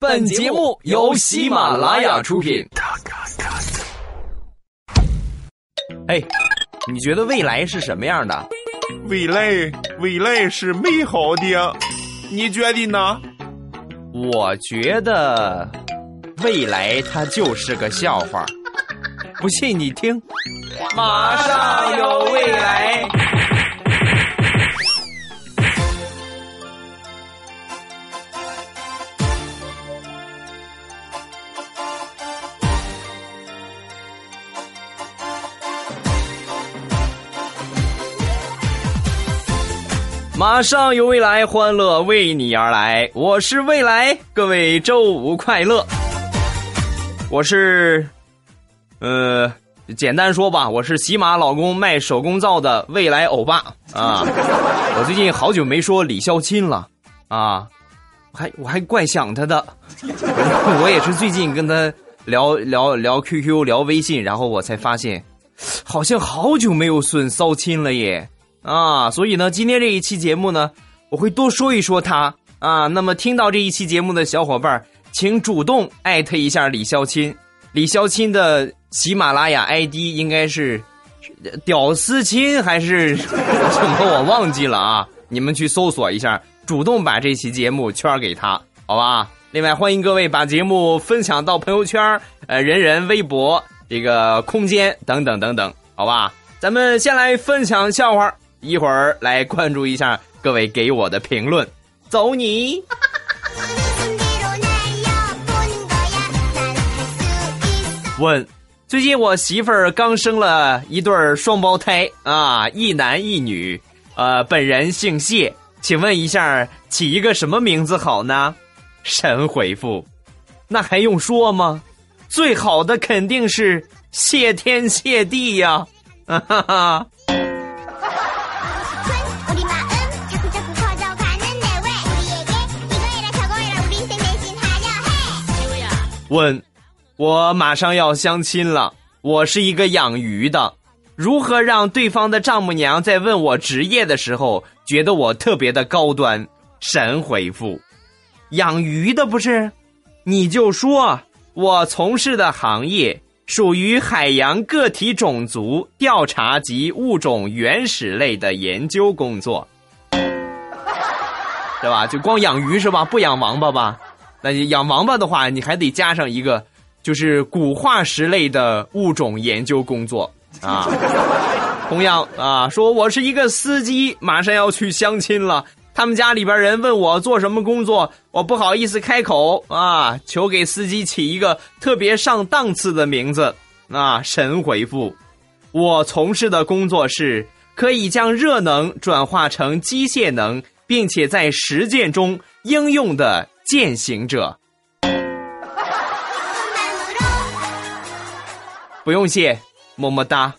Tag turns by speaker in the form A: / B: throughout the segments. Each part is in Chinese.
A: 本节目由喜马拉雅出品。哎，你觉得未来是什么样的？
B: 未来，未来是美好的，你觉得呢？
A: 我觉得未来它就是个笑话。不信你听，马上有未来。马上有未来，欢乐为你而来。我是未来，各位周五快乐。我是，呃，简单说吧，我是喜马老公卖手工皂的未来欧巴啊。我最近好久没说李孝钦了啊，还我还怪想他的。我也是最近跟他聊聊聊 QQ 聊微信，然后我才发现，好像好久没有损骚亲了耶。啊，所以呢，今天这一期节目呢，我会多说一说他啊。那么听到这一期节目的小伙伴，请主动艾特一下李潇钦。李潇钦的喜马拉雅 ID 应该是“屌丝亲”还是什么？我忘记了啊。你们去搜索一下，主动把这期节目圈给他，好吧？另外，欢迎各位把节目分享到朋友圈、呃人人微博、这个空间等等等等，好吧？咱们先来分享笑话。一会儿来关注一下各位给我的评论，走你！问：最近我媳妇儿刚生了一对双胞胎啊，一男一女，呃，本人姓谢，请问一下起一个什么名字好呢？神回复：那还用说吗？最好的肯定是谢天谢地呀！啊哈哈。问，我马上要相亲了，我是一个养鱼的，如何让对方的丈母娘在问我职业的时候觉得我特别的高端？神回复，养鱼的不是，你就说我从事的行业属于海洋个体种族调查及物种原始类的研究工作，对吧？就光养鱼是吧？不养王八吧？那你养王八的话，你还得加上一个，就是古化石类的物种研究工作啊。同样啊，说我是一个司机，马上要去相亲了。他们家里边人问我做什么工作，我不好意思开口啊，求给司机起一个特别上档次的名字啊。神回复：我从事的工作是可以将热能转化成机械能，并且在实践中应用的。践行者，不用谢，么么哒。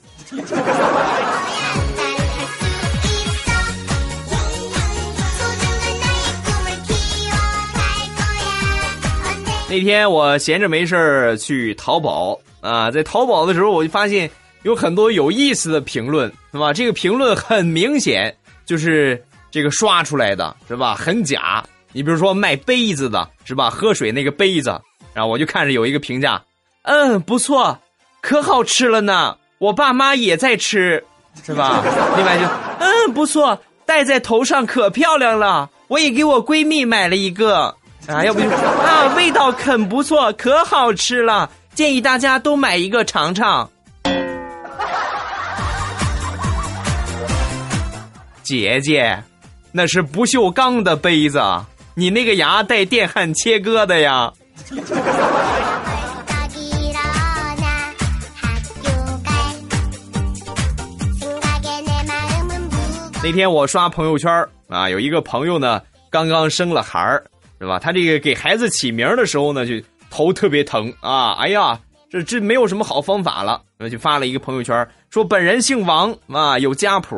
A: 那天我闲着没事儿去淘宝啊，在淘宝的时候，我就发现有很多有意思的评论，是吧？这个评论很明显就是这个刷出来的，是吧？很假。你比如说卖杯子的是吧？喝水那个杯子，然后我就看着有一个评价，嗯，不错，可好吃了呢。我爸妈也在吃，是吧？另外就，嗯，不错，戴在头上可漂亮了。我也给我闺蜜买了一个啊，要不就啊，味道很不错，可好吃了，建议大家都买一个尝尝。姐姐，那是不锈钢的杯子。你那个牙带电焊切割的呀？那天我刷朋友圈啊，有一个朋友呢，刚刚生了孩儿，是吧？他这个给孩子起名的时候呢，就头特别疼啊！哎呀，这这没有什么好方法了，就发了一个朋友圈，说本人姓王啊，有家谱，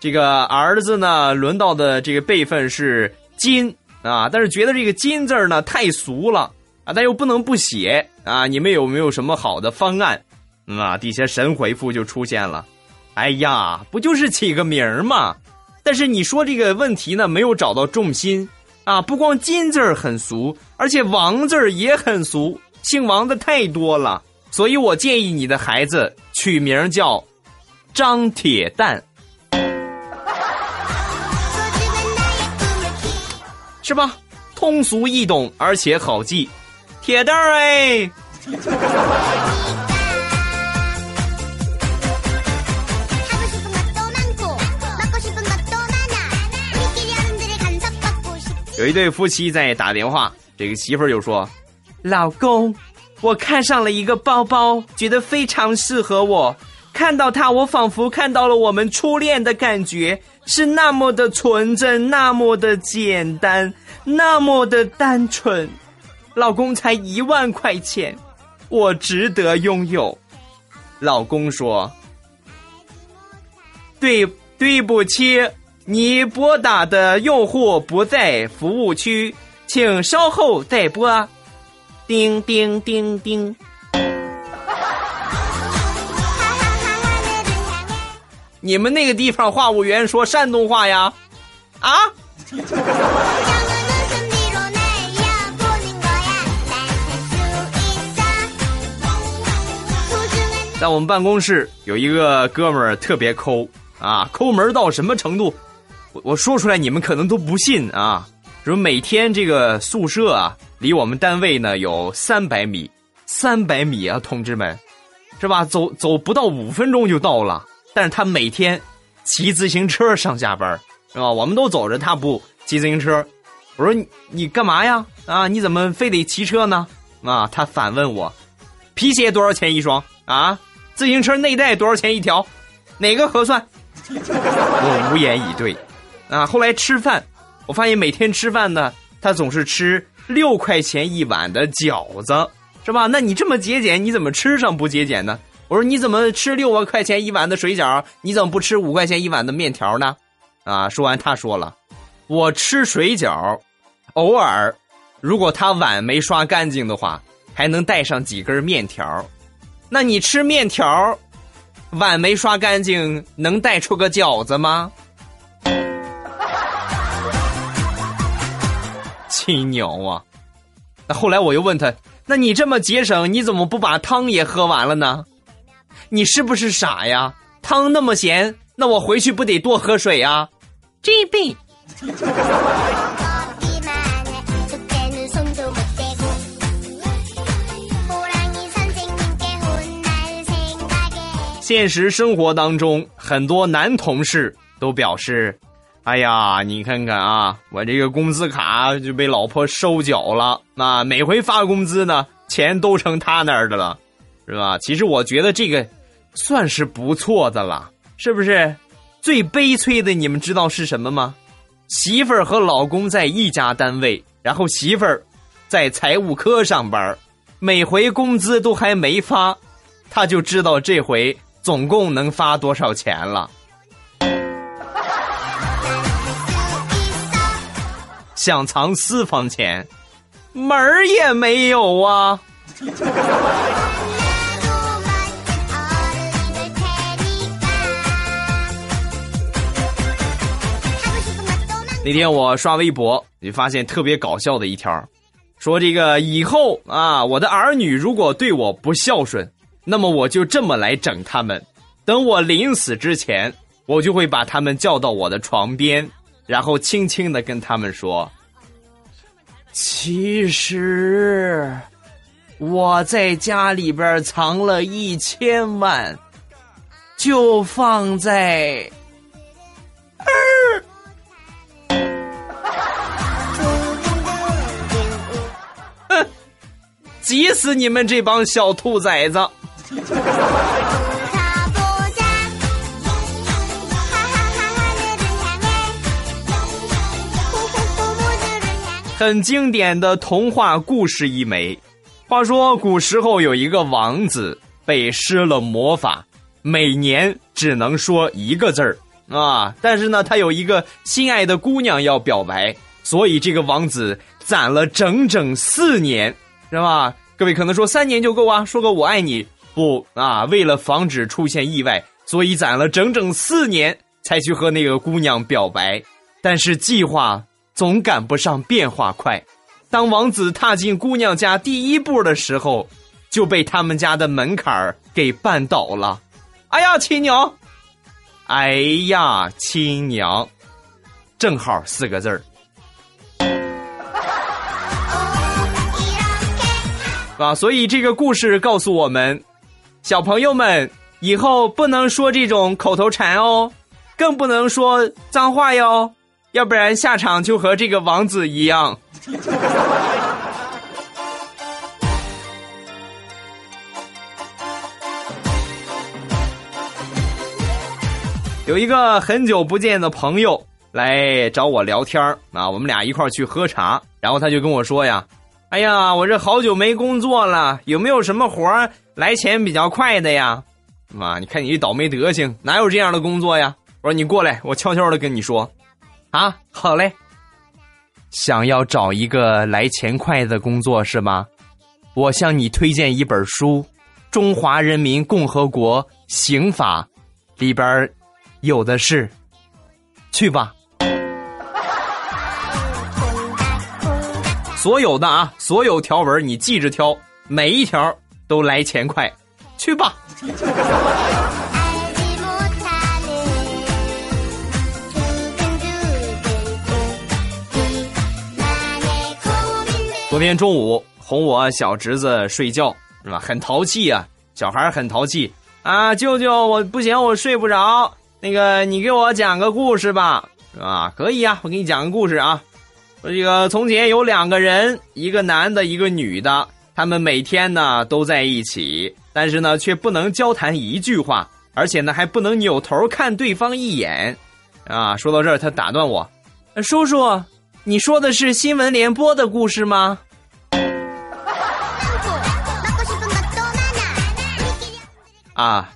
A: 这个儿子呢，轮到的这个辈分是金。啊，但是觉得这个“金”字呢太俗了啊，但又不能不写啊。你们有没有什么好的方案？啊，底下神回复就出现了。哎呀，不就是起个名儿吗？但是你说这个问题呢，没有找到重心。啊，不光金字很俗，而且王字也很俗，姓王的太多了。所以我建议你的孩子取名叫张铁蛋，是吧？通俗易懂，而且好记。铁蛋儿哎。有一对夫妻在打电话，这个媳妇儿就说：“老公，我看上了一个包包，觉得非常适合我。看到它，我仿佛看到了我们初恋的感觉，是那么的纯真，那么的简单，那么的单纯。老公才一万块钱，我值得拥有。”老公说：“对，对不起。”你拨打的用户不在服务区，请稍后再拨。叮叮叮叮。你们那个地方话务员说山东话呀？啊？在我们办公室有一个哥们儿特别抠啊，抠门到什么程度？我我说出来你们可能都不信啊！说每天这个宿舍啊，离我们单位呢有三百米，三百米啊，同志们，是吧？走走不到五分钟就到了。但是他每天骑自行车上下班，是吧？我们都走着，他不骑自行车。我说你你干嘛呀？啊，你怎么非得骑车呢？啊，他反问我，皮鞋多少钱一双？啊，自行车内带多少钱一条？哪个合算？我无言以对。啊，后来吃饭，我发现每天吃饭呢，他总是吃六块钱一碗的饺子，是吧？那你这么节俭，你怎么吃上不节俭呢？我说你怎么吃六万块钱一碗的水饺，你怎么不吃五块钱一碗的面条呢？啊，说完他说了，我吃水饺，偶尔，如果他碗没刷干净的话，还能带上几根面条。那你吃面条，碗没刷干净，能带出个饺子吗？亲娘啊！那后来我又问他：“那你这么节省，你怎么不把汤也喝完了呢？你是不是傻呀？汤那么咸，那我回去不得多喝水啊？”G B。现实生活当中，很多男同事都表示。哎呀，你看看啊，我这个工资卡就被老婆收缴了。那每回发工资呢，钱都成他那儿的了，是吧？其实我觉得这个算是不错的了，是不是？最悲催的，你们知道是什么吗？媳妇儿和老公在一家单位，然后媳妇儿在财务科上班，每回工资都还没发，他就知道这回总共能发多少钱了。想藏私房钱，门儿也没有啊！那天我刷微博，就发现特别搞笑的一条，说这个以后啊，我的儿女如果对我不孝顺，那么我就这么来整他们。等我临死之前，我就会把他们叫到我的床边。然后轻轻的跟他们说：“其实我在家里边藏了一千万，就放在……哼，急死你们这帮小兔崽子！” 很经典的童话故事一枚。话说古时候有一个王子被施了魔法，每年只能说一个字儿啊。但是呢，他有一个心爱的姑娘要表白，所以这个王子攒了整整四年，是吧？各位可能说三年就够啊，说个我爱你不啊？为了防止出现意外，所以攒了整整四年才去和那个姑娘表白。但是计划。总赶不上变化快。当王子踏进姑娘家第一步的时候，就被他们家的门槛儿给绊倒了。哎呀，亲娘！哎呀，亲娘！正好四个字儿。啊，所以这个故事告诉我们，小朋友们以后不能说这种口头禅哦，更不能说脏话哟，要不然下场就和这个王子一样。有一个很久不见的朋友来找我聊天啊，我们俩一块去喝茶，然后他就跟我说呀：“哎呀，我这好久没工作了，有没有什么活来钱比较快的呀？”妈，你看你这倒霉德行，哪有这样的工作呀？我说你过来，我悄悄的跟你说，啊，好嘞。想要找一个来钱快的工作是吗？我向你推荐一本书，《中华人民共和国刑法》，里边有的是。去吧。所有的啊，所有条文你记着挑，每一条都来钱快。去吧。昨天中午哄我小侄子睡觉是吧？很淘气啊，小孩很淘气啊！舅舅，我不行，我睡不着。那个，你给我讲个故事吧，是吧？可以啊，我给你讲个故事啊。说这个从前有两个人，一个男的，一个女的，他们每天呢都在一起，但是呢却不能交谈一句话，而且呢还不能扭头看对方一眼。啊，说到这儿，他打断我，叔叔。你说的是新闻联播的故事吗？啊，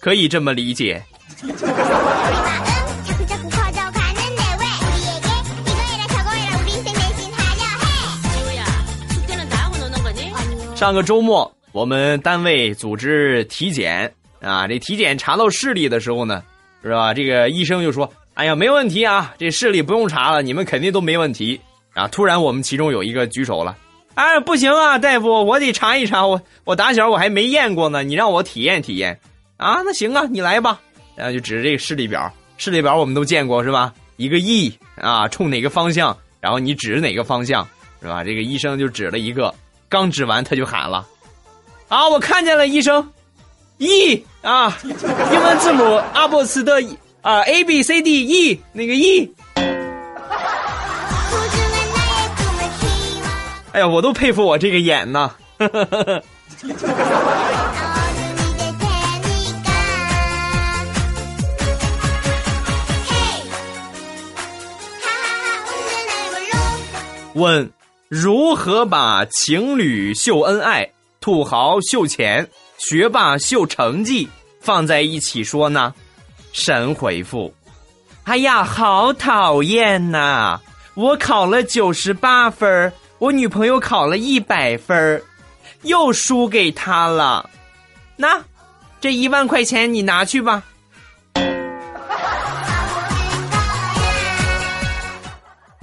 A: 可以这么理解。上个周末，我们单位组织体检啊，这体检查到视力的时候呢，是吧？这个医生就说。哎呀，没问题啊，这视力不用查了，你们肯定都没问题啊！突然，我们其中有一个举手了，哎，不行啊，大夫，我得查一查，我我打小我还没验过呢，你让我体验体验啊？那行啊，你来吧，然后就指着这个视力表，视力表我们都见过是吧？一个 E 啊，冲哪个方向，然后你指哪个方向是吧？这个医生就指了一个，刚指完他就喊了，啊，我看见了，医生，E 啊，英文字母阿波斯的。啊，A B C D E 那个 E，哎呀，我都佩服我这个眼呐！问：如何把情侣秀恩爱、土豪秀钱、学霸秀成绩放在一起说呢？神回复：“哎呀，好讨厌呐！我考了九十八分，我女朋友考了一百分，又输给他了。那这一万块钱你拿去吧。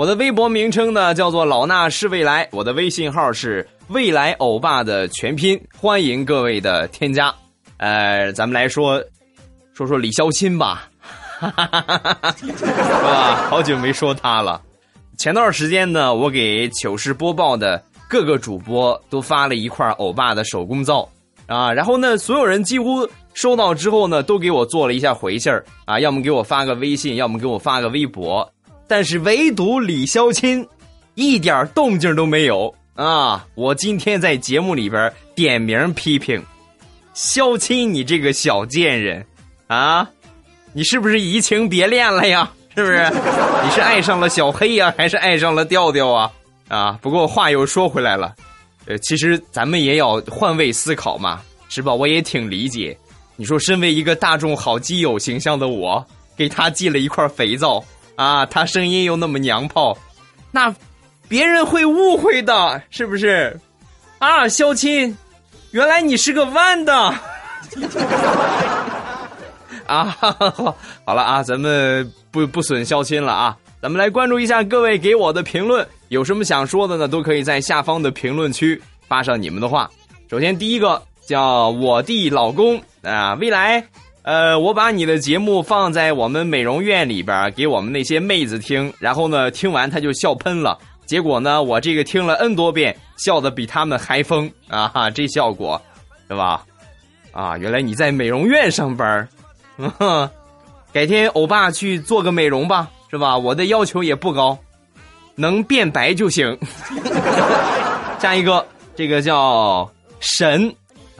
A: 我的微博名称呢叫做老衲是未来，我的微信号是未来欧巴的全拼。欢迎各位的添加。呃，咱们来说说说李肖钦吧，哈哈哈哈哈是吧？好久没说他了。前段时间呢，我给糗事播报的各个主播都发了一块欧巴的手工皂。啊，然后呢，所有人几乎收到之后呢，都给我做了一下回信儿啊，要么给我发个微信，要么给我发个微博，但是唯独李肖钦，一点动静都没有啊！我今天在节目里边点名批评，肖钦，你这个小贱人，啊，你是不是移情别恋了呀？是不是？你是爱上了小黑呀，还是爱上了调调啊？啊！不过话又说回来了。呃，其实咱们也要换位思考嘛。是吧？我也挺理解。你说，身为一个大众好基友形象的我，给他寄了一块肥皂啊，他声音又那么娘炮，那别人会误会的，是不是？啊，肖亲，原来你是个弯的 啊！好，好了啊，咱们不不损肖亲了啊，咱们来关注一下各位给我的评论，有什么想说的呢？都可以在下方的评论区发上你们的话。首先，第一个叫我弟老公啊，未来，呃，我把你的节目放在我们美容院里边给我们那些妹子听，然后呢，听完她就笑喷了。结果呢，我这个听了 N 多遍，笑的比他们还疯啊！哈，这效果，对吧？啊，原来你在美容院上班嗯，改天欧巴去做个美容吧，是吧？我的要求也不高，能变白就行。下一个，这个叫神，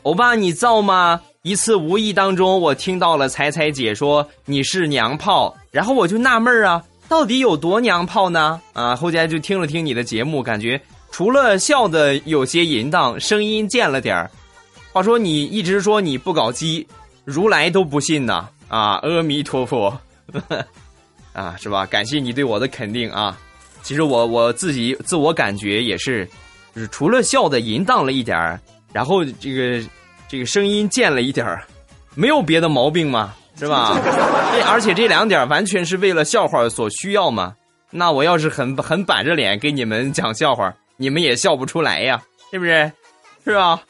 A: 欧巴你造吗？一次无意当中，我听到了彩彩姐说你是娘炮，然后我就纳闷啊。到底有多娘炮呢？啊，后来就听了听你的节目，感觉除了笑的有些淫荡，声音贱了点儿。话说你一直说你不搞基，如来都不信呢。啊，阿弥陀佛，啊，是吧？感谢你对我的肯定啊。其实我我自己自我感觉也是，就是除了笑的淫荡了一点儿，然后这个这个声音贱了一点儿，没有别的毛病吗？是吧？这 而且这两点完全是为了笑话所需要嘛？那我要是很很板着脸给你们讲笑话，你们也笑不出来呀，是不是？是吧？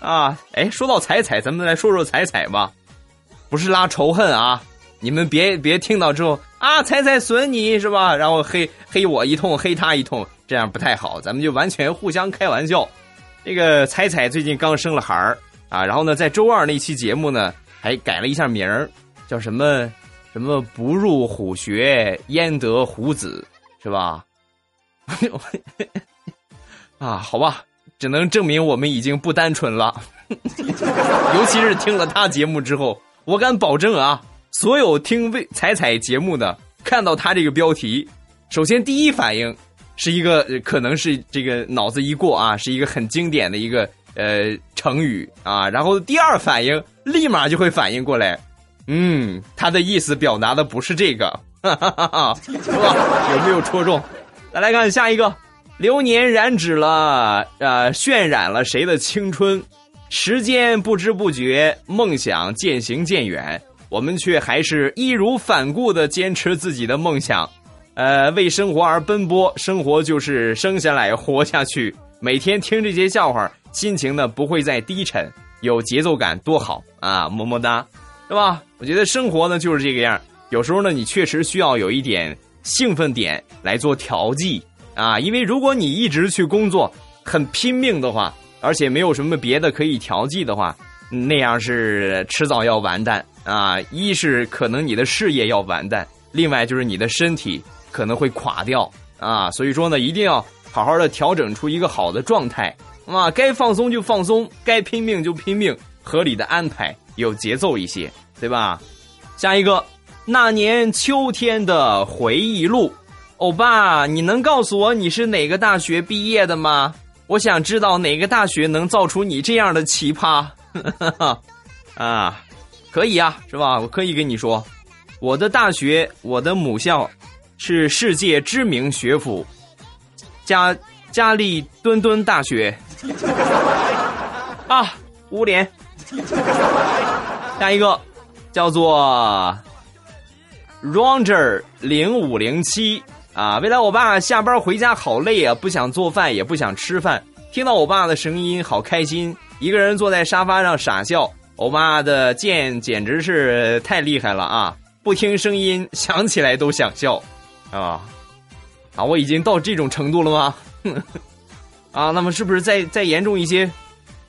A: 啊，哎，说到彩彩，咱们来说说彩彩吧。不是拉仇恨啊，你们别别听到之后啊，彩彩损你是吧？然后黑黑我一通，黑他一通，这样不太好。咱们就完全互相开玩笑。这个彩彩最近刚生了孩儿啊，然后呢，在周二那期节目呢，还改了一下名儿。叫什么？什么不入虎穴，焉得虎子，是吧？啊，好吧，只能证明我们已经不单纯了。尤其是听了他节目之后，我敢保证啊，所有听魏彩彩节目的，看到他这个标题，首先第一反应是一个，可能是这个脑子一过啊，是一个很经典的一个呃成语啊，然后第二反应立马就会反应过来。嗯，他的意思表达的不是这个，是吧？有没有戳中？再来看下一个，流年染指了，呃，渲染了谁的青春？时间不知不觉，梦想渐行渐远，我们却还是义如反顾的坚持自己的梦想，呃，为生活而奔波，生活就是生下来活下去。每天听这些笑话，心情呢不会再低沉，有节奏感，多好啊！么么哒。是吧？我觉得生活呢就是这个样有时候呢，你确实需要有一点兴奋点来做调剂啊。因为如果你一直去工作很拼命的话，而且没有什么别的可以调剂的话，那样是迟早要完蛋啊。一是可能你的事业要完蛋，另外就是你的身体可能会垮掉啊。所以说呢，一定要好好的调整出一个好的状态啊。该放松就放松，该拼命就拼命，合理的安排。有节奏一些，对吧？下一个，那年秋天的回忆录，欧巴，你能告诉我你是哪个大学毕业的吗？我想知道哪个大学能造出你这样的奇葩。啊，可以啊，是吧？我可以跟你说，我的大学，我的母校是世界知名学府，加加利敦敦大学。啊，捂脸。下一个叫做 Ranger 零五零七啊！未来我爸下班回家好累啊，不想做饭也不想吃饭，听到我爸的声音好开心，一个人坐在沙发上傻笑。我爸的剑简直是太厉害了啊！不听声音想起来都想笑啊！啊，我已经到这种程度了吗？啊，那么是不是再再严重一些？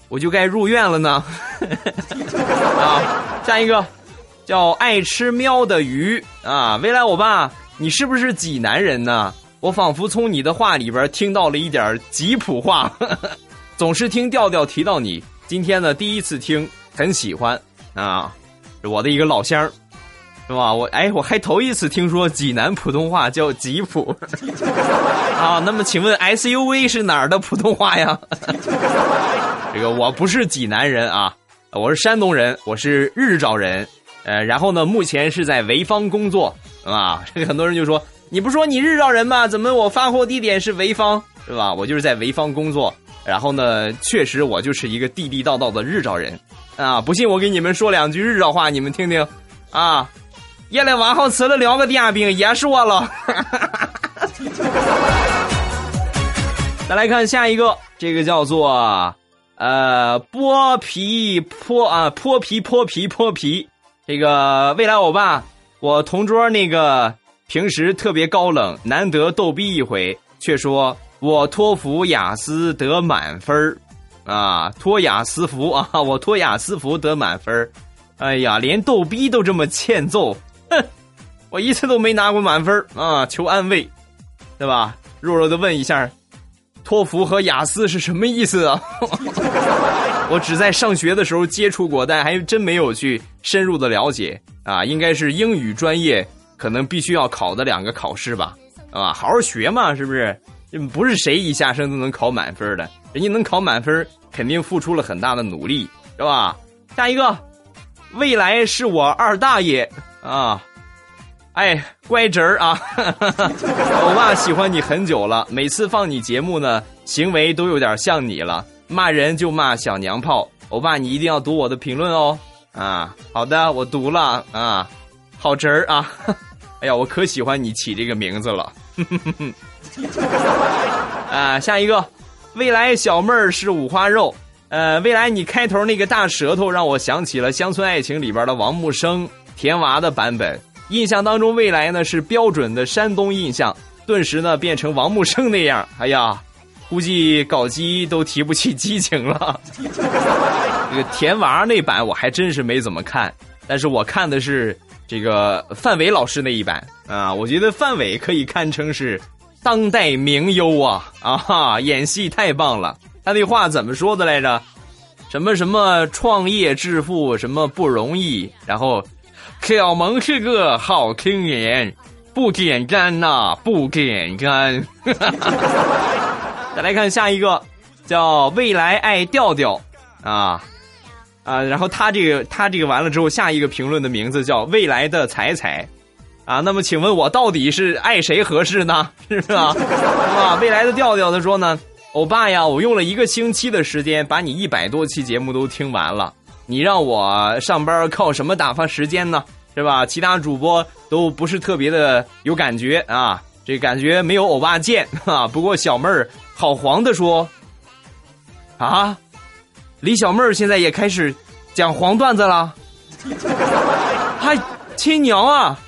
A: 我就该入院了呢，啊！下一个叫爱吃喵的鱼啊！未来我爸，你是不是济南人呢？我仿佛从你的话里边听到了一点吉普话，总是听调调提到你。今天呢，第一次听，很喜欢啊！我的一个老乡儿。是吧？我哎，我还头一次听说济南普通话叫吉普啊。那么，请问 SUV 是哪儿的普通话呀？这个我不是济南人啊，我是山东人，我是日照人，呃，然后呢，目前是在潍坊工作啊。这个很多人就说，你不说你日照人吗？怎么我发货地点是潍坊，是吧？我就是在潍坊工作，然后呢，确实我就是一个地地道道的日照人啊。不信我给你们说两句日照话，你们听听啊。夜里晚上吃了两个电饼，也是我了。再来看下一个，这个叫做呃剥皮剥啊剥皮剥皮剥皮。这个未来欧巴，我同桌那个平时特别高冷，难得逗逼一回，却说我托福雅思得满分啊，托雅思福啊，我托雅思福得满分哎呀，连逗逼都这么欠揍，哼 我一次都没拿过满分啊，求安慰，对吧？弱弱的问一下。托福和雅思是什么意思啊？我只在上学的时候接触过，但还真没有去深入的了解啊。应该是英语专业可能必须要考的两个考试吧？啊，好好学嘛，是不是？不是谁一下生都能考满分的，人家能考满分，肯定付出了很大的努力，是吧？下一个，未来是我二大爷啊。哎，乖侄儿啊，欧巴喜欢你很久了，每次放你节目呢，行为都有点像你了，骂人就骂小娘炮。欧巴，你一定要读我的评论哦。啊，好的，我读了啊，好侄儿啊。哎呀，我可喜欢你起这个名字了。啊，下一个，未来小妹儿是五花肉。呃，未来你开头那个大舌头让我想起了《乡村爱情》里边的王木生甜娃的版本。印象当中，未来呢是标准的山东印象，顿时呢变成王木生那样。哎呀，估计搞基都提不起激情了。这个甜娃那版我还真是没怎么看，但是我看的是这个范伟老师那一版啊。我觉得范伟可以堪称是当代名优啊啊哈，演戏太棒了。他那话怎么说的来着？什么什么创业致富什么不容易，然后。小萌是个好青年，不简单呐，不简单。再来看下一个，叫未来爱调调啊啊，然后他这个他这个完了之后，下一个评论的名字叫未来的彩彩啊。那么请问我到底是爱谁合适呢？是吧？啊，未来的调调他说呢，欧巴呀，我用了一个星期的时间把你一百多期节目都听完了。你让我上班靠什么打发时间呢？是吧？其他主播都不是特别的有感觉啊，这感觉没有欧巴贱啊。不过小妹儿好黄的说，啊，李小妹儿现在也开始讲黄段子了，嗨，亲娘啊，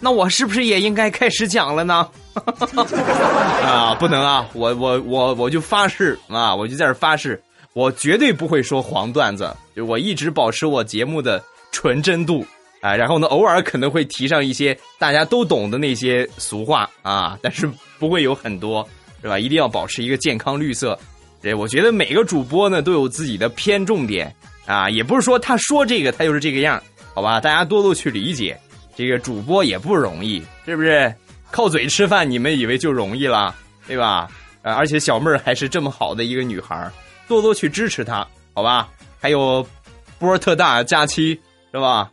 A: 那我是不是也应该开始讲了呢？啊，不能啊，我我我我就发誓啊，我就在这发誓。我绝对不会说黄段子，就我一直保持我节目的纯真度啊，然后呢，偶尔可能会提上一些大家都懂的那些俗话啊，但是不会有很多，是吧？一定要保持一个健康绿色。对，我觉得每个主播呢都有自己的偏重点啊，也不是说他说这个他就是这个样，好吧？大家多多去理解，这个主播也不容易，是不是？靠嘴吃饭，你们以为就容易了，对吧？啊，而且小妹儿还是这么好的一个女孩多多去支持他，好吧？还有波特大假期是吧？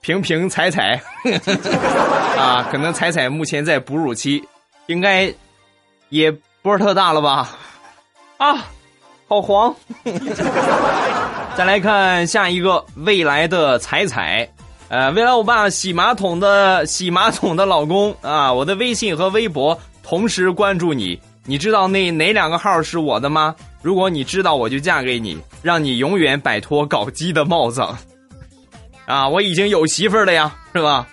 A: 平平彩彩 啊，可能彩彩目前在哺乳期，应该也波特大了吧？啊，好黄！再来看下一个未来的彩彩，呃，未来我爸洗马桶的洗马桶的老公啊，我的微信和微博同时关注你，你知道那哪两个号是我的吗？如果你知道，我就嫁给你，让你永远摆脱搞基的帽子。啊，我已经有媳妇儿了呀，是吧？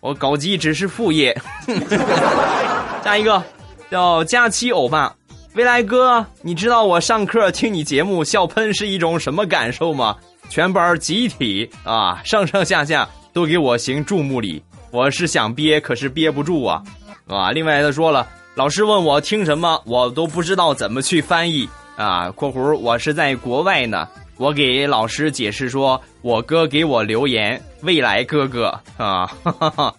A: 我搞基只是副业。下一个叫佳期欧巴，未来哥，你知道我上课听你节目笑喷是一种什么感受吗？全班集体啊，上上下下都给我行注目礼，我是想憋，可是憋不住啊，啊！另外他说了，老师问我听什么，我都不知道怎么去翻译。啊，括弧我是在国外呢，我给老师解释说，我哥给我留言，未来哥哥啊，哈哈哈，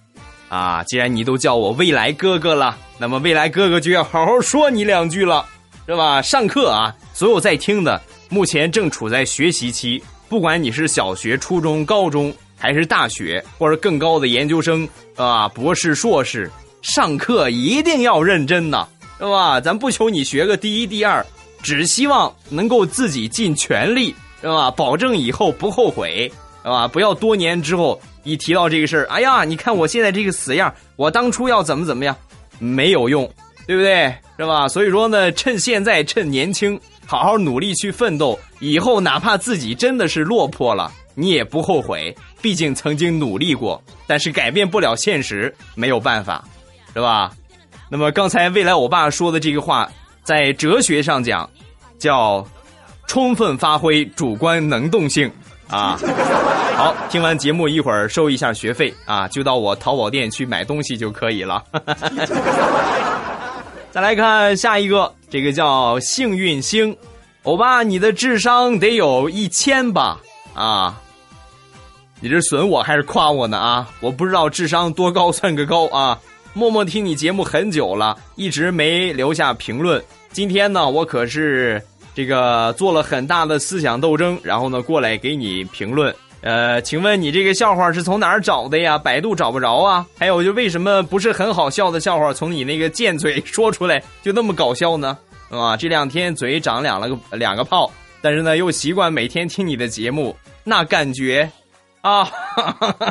A: 啊，既然你都叫我未来哥哥了，那么未来哥哥就要好好说你两句了，是吧？上课啊，所有在听的，目前正处在学习期，不管你是小学、初中、高中，还是大学，或者更高的研究生啊、博士、硕士，上课一定要认真呐，是吧？咱不求你学个第一、第二，只希望能够自己尽全力，是吧？保证以后不后悔，是吧？不要多年之后一提到这个事儿，哎呀，你看我现在这个死样，我当初要怎么怎么样，没有用，对不对？是吧？所以说呢，趁现在，趁年轻。好好努力去奋斗，以后哪怕自己真的是落魄了，你也不后悔。毕竟曾经努力过，但是改变不了现实，没有办法，是吧？那么刚才未来我爸说的这个话，在哲学上讲，叫充分发挥主观能动性啊。好，听完节目一会儿收一下学费啊，就到我淘宝店去买东西就可以了。再来看下一个，这个叫幸运星，欧巴，你的智商得有一千吧？啊，你这损我还是夸我呢？啊，我不知道智商多高算个高啊！默默听你节目很久了，一直没留下评论。今天呢，我可是这个做了很大的思想斗争，然后呢过来给你评论。呃，请问你这个笑话是从哪儿找的呀？百度找不着啊？还有就为什么不是很好笑的笑话，从你那个贱嘴说出来 就那么搞笑呢？啊，这两天嘴长两了个两个泡，但是呢又习惯每天听你的节目，那感觉啊，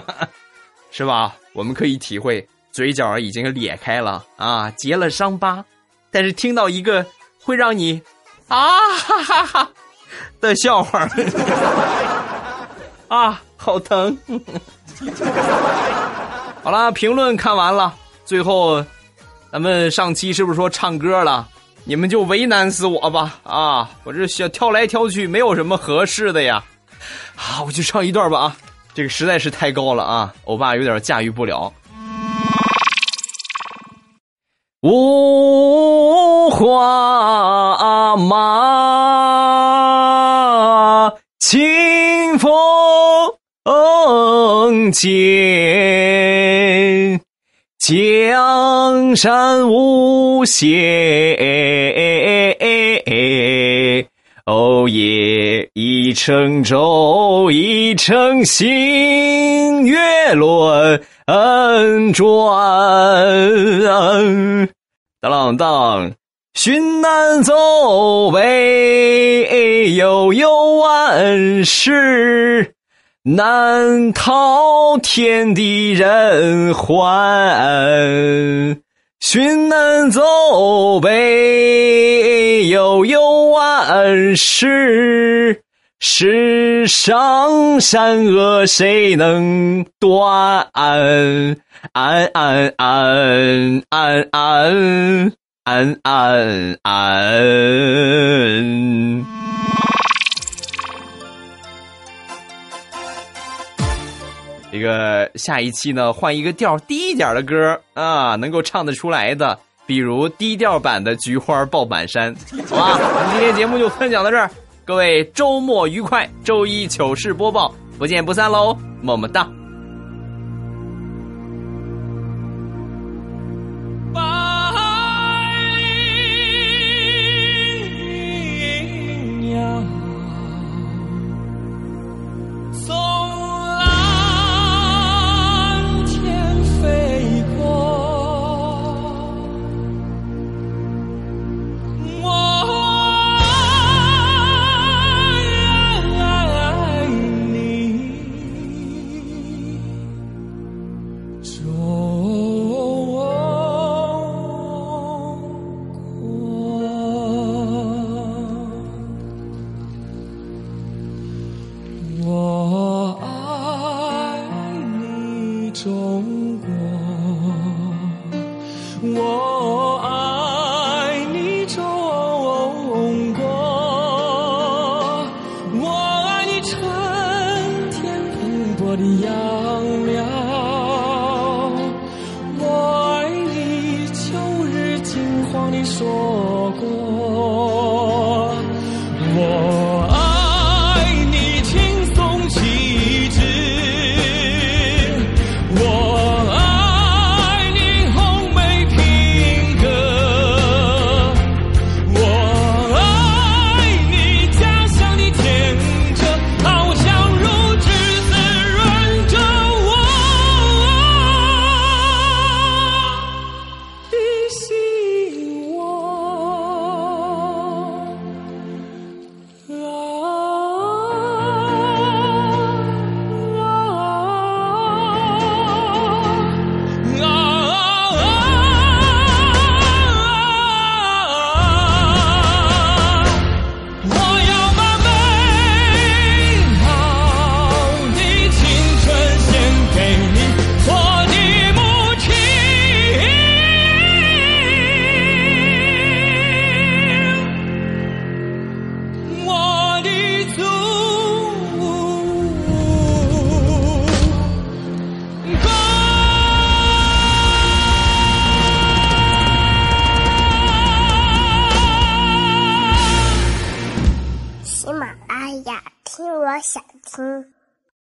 A: 是吧？我们可以体会，嘴角已经裂开了啊，结了伤疤，但是听到一个会让你啊哈哈哈的笑话。啊，好疼！好了，评论看完了，最后，咱们上期是不是说唱歌了？你们就为难死我吧！啊，我这小挑来挑去，没有什么合适的呀。啊，我就唱一段吧啊，这个实在是太高了啊，欧巴有点驾驭不了。五马，清风。见江山无限，哦耶！一乘舟，一乘星，月轮转。当当，寻难走北悠悠万事。难逃天地人寰，寻难走北，悠悠万事。世上善恶谁能断？安安安安安安安安。这个下一期呢，换一个调低一点的歌啊，能够唱得出来的，比如低调版的《菊花爆满山》，好吧？我们今天节目就分享到这儿，各位周末愉快，周一糗事播报，不见不散喽，么么哒。